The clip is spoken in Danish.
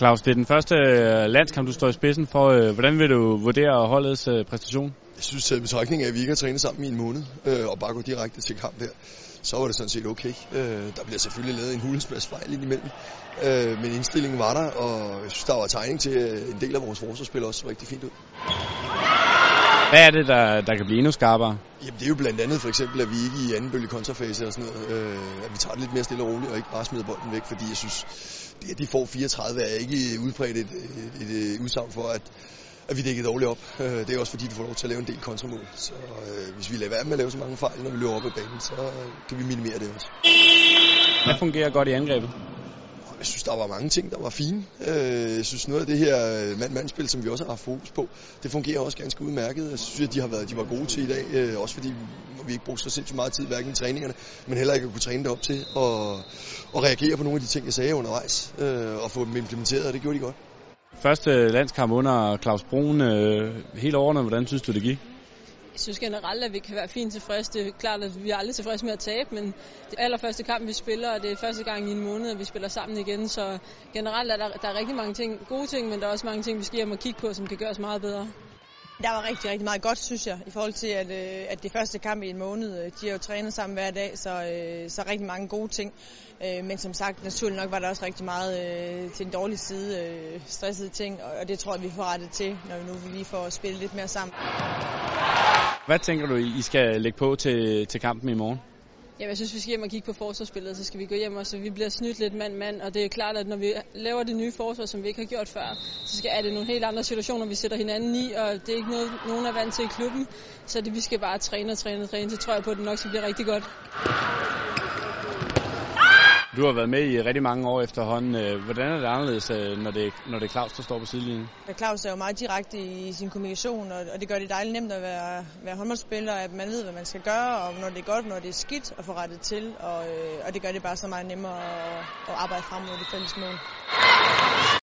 Claus, det er den første øh, landskamp, du står i spidsen for. Øh, hvordan vil du vurdere holdets øh, præstation? Jeg synes, at betragtning af, at vi ikke har trænet sammen i en måned, og bare gå direkte til kamp her, så var det sådan set okay. Der bliver selvfølgelig lavet en hulens masse fejl imellem, men indstillingen var der, og jeg synes, der var tegning til en del af vores forsvarsspil også rigtig fint ud. Hvad er det, der, der kan blive endnu skarpere? Jamen det er jo blandt andet for eksempel, at vi ikke i anden bølge kontrafase og sådan noget, øh, at vi tager det lidt mere stille og roligt og ikke bare smider bolden væk, fordi jeg synes, det at de får 34 er ikke udbredt et, et, et, et udsagn for, at, at vi dækker dårligt op. Det er også fordi, de får lov til at lave en del kontramål. Så øh, hvis vi lader være med at lave så mange fejl, når vi løber op ad banen, så kan vi minimere det også. Hvad fungerer godt i angrebet? Jeg synes, der var mange ting, der var fine. Øh, jeg synes, noget af det her øh, mand-mandspil, som vi også har haft fokus på, det fungerer også ganske udmærket. Jeg synes, at de har været de var gode til i dag, øh, også fordi vi ikke brugte så sindssygt meget tid, hverken i træningerne, men heller ikke at kunne træne det op til og, og reagere på nogle af de ting, jeg sagde undervejs, og få dem implementeret, og det gjorde de godt. Første landskamp under Claus Brun, helt overordnet, hvordan synes du, det gik? Jeg synes generelt, at vi kan være fint tilfredse. Det er klart, at vi er aldrig tilfredse med at tabe, men det er allerførste kamp, vi spiller, og det er første gang i en måned, at vi spiller sammen igen. Så generelt er der, der er rigtig mange ting, gode ting, men der er også mange ting, vi skal hjem og kigge på, som kan gøres meget bedre. Der var rigtig, rigtig meget godt, synes jeg, i forhold til, at, øh, at det første kamp i en måned, de har jo trænet sammen hver dag, så, øh, så rigtig mange gode ting. Øh, men som sagt, naturligt nok var der også rigtig meget til en dårlig side, stressede ting, og det tror jeg, vi får rettet til, når vi nu lige får spillet lidt mere sammen. Hvad tænker du, I skal lægge på til, til kampen i morgen? Jamen, jeg synes, vi skal hjem og kigge på forsvarsspillet, så skal vi gå hjem og så vi bliver snydt lidt mand-mand, og det er klart, at når vi laver det nye forsvar, som vi ikke har gjort før, så skal, er det nogle helt andre situationer, vi sætter hinanden i, og det er ikke noget, nogen er vant til i klubben, så det, vi skal bare træne og træne og træne, så tror jeg på, at det nok skal blive rigtig godt. Du har været med i rigtig mange år efterhånden. Øh, hvordan er det anderledes, øh, når det, når det er Claus, der står på sidelinjen? Ja, Claus er jo meget direkte i sin kommunikation, og det gør det dejligt nemt at være, være håndboldspiller, at man ved, hvad man skal gøre, og når det er godt, når det er skidt, at få rettet til, og, øh, og det gør det bare så meget nemmere at, at arbejde frem mod det fælles mål.